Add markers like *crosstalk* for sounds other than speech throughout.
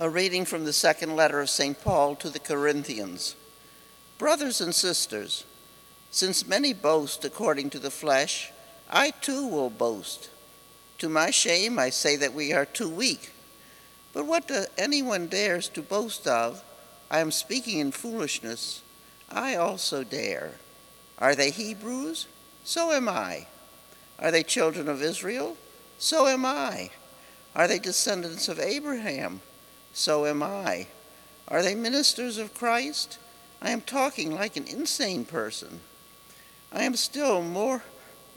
A reading from the second letter of St. Paul to the Corinthians. Brothers and sisters, since many boast according to the flesh, I too will boast. To my shame, I say that we are too weak. But what anyone dares to boast of, I am speaking in foolishness, I also dare. Are they Hebrews? So am I. Are they children of Israel? So am I. Are they descendants of Abraham? So am I. Are they ministers of Christ? I am talking like an insane person. I am still more,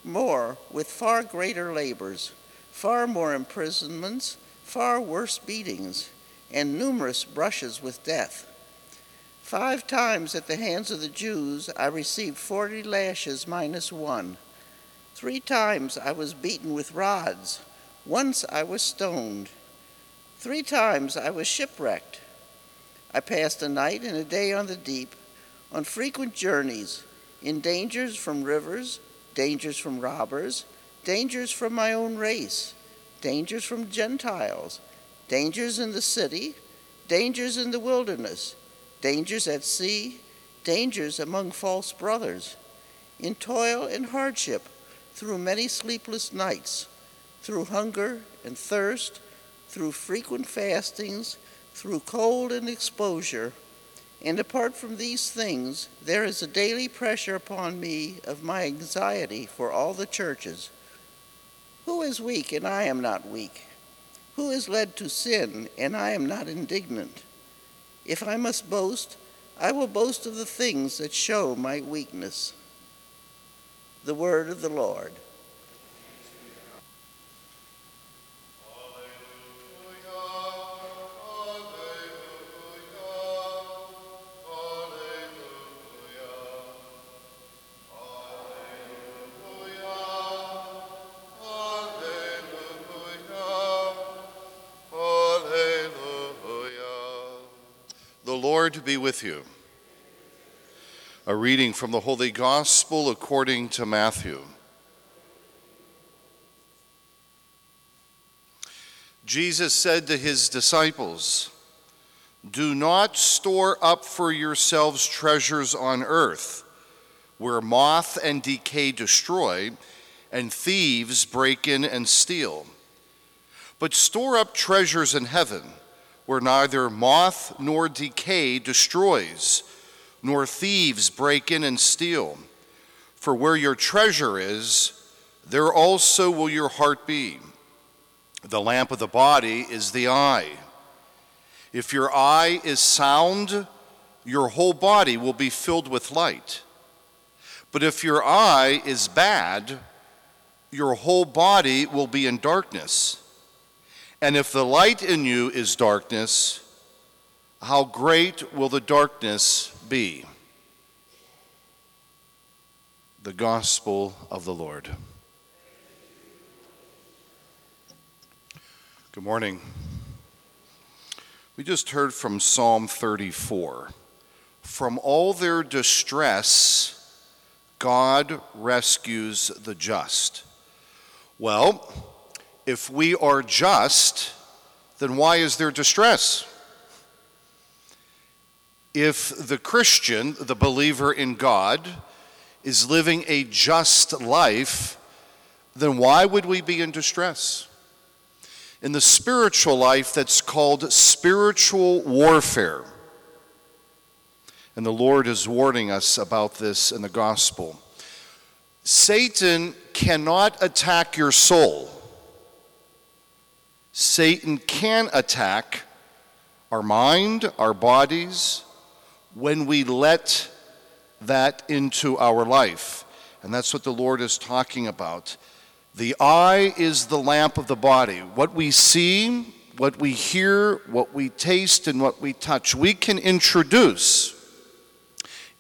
more with far greater labors, far more imprisonments, far worse beatings, and numerous brushes with death. Five times at the hands of the Jews I received forty lashes minus one. Three times I was beaten with rods. Once I was stoned. Three times I was shipwrecked. I passed a night and a day on the deep, on frequent journeys, in dangers from rivers, dangers from robbers, dangers from my own race, dangers from Gentiles, dangers in the city, dangers in the wilderness, dangers at sea, dangers among false brothers, in toil and hardship, through many sleepless nights, through hunger and thirst through frequent fastings, through cold and exposure. And apart from these things, there is a daily pressure upon me of my anxiety for all the churches. Who is weak and I am not weak? Who is led to sin and I am not indignant? If I must boast, I will boast of the things that show my weakness. The word of the Lord. Lord be with you. A reading from the Holy Gospel according to Matthew. Jesus said to his disciples, Do not store up for yourselves treasures on earth, where moth and decay destroy, and thieves break in and steal. But store up treasures in heaven where neither moth nor decay destroys, nor thieves break in and steal. For where your treasure is, there also will your heart be. The lamp of the body is the eye. If your eye is sound, your whole body will be filled with light. But if your eye is bad, your whole body will be in darkness. And if the light in you is darkness, how great will the darkness be? The Gospel of the Lord. Good morning. We just heard from Psalm 34. From all their distress, God rescues the just. Well, if we are just, then why is there distress? If the Christian, the believer in God, is living a just life, then why would we be in distress? In the spiritual life, that's called spiritual warfare. And the Lord is warning us about this in the gospel. Satan cannot attack your soul. Satan can attack our mind, our bodies, when we let that into our life. And that's what the Lord is talking about. The eye is the lamp of the body. What we see, what we hear, what we taste, and what we touch, we can introduce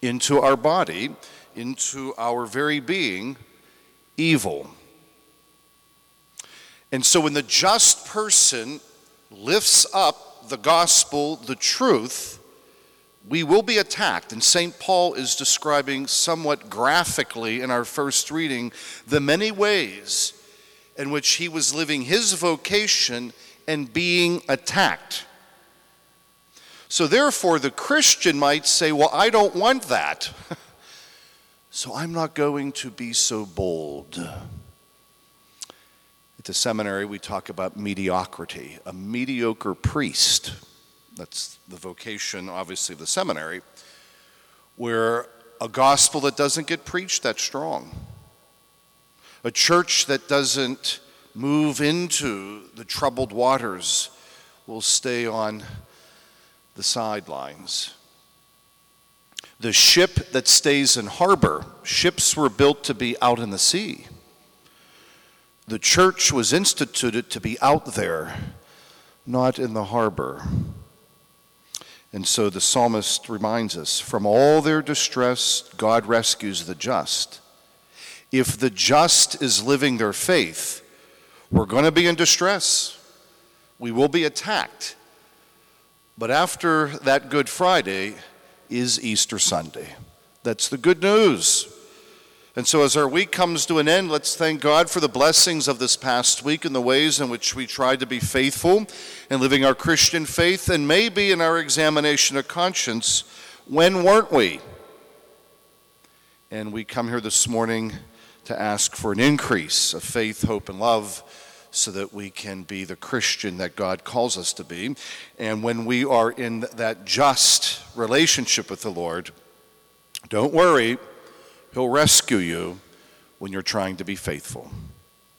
into our body, into our very being, evil. And so when the just person lifts up the gospel, the truth, we will be attacked. And St. Paul is describing somewhat graphically in our first reading the many ways in which he was living his vocation and being attacked. So, therefore, the Christian might say, Well, I don't want that. *laughs* so, I'm not going to be so bold. At the seminary, we talk about mediocrity. A mediocre priest, that's the vocation, obviously, of the seminary, where a gospel that doesn't get preached that strong, a church that doesn't move into the troubled waters will stay on the sidelines. The ship that stays in harbor, ships were built to be out in the sea. The church was instituted to be out there, not in the harbor. And so the psalmist reminds us from all their distress, God rescues the just. If the just is living their faith, we're going to be in distress. We will be attacked. But after that Good Friday is Easter Sunday. That's the good news. And so, as our week comes to an end, let's thank God for the blessings of this past week and the ways in which we tried to be faithful in living our Christian faith, and maybe in our examination of conscience, when weren't we? And we come here this morning to ask for an increase of faith, hope, and love so that we can be the Christian that God calls us to be. And when we are in that just relationship with the Lord, don't worry He'll rescue you when you're trying to be faithful.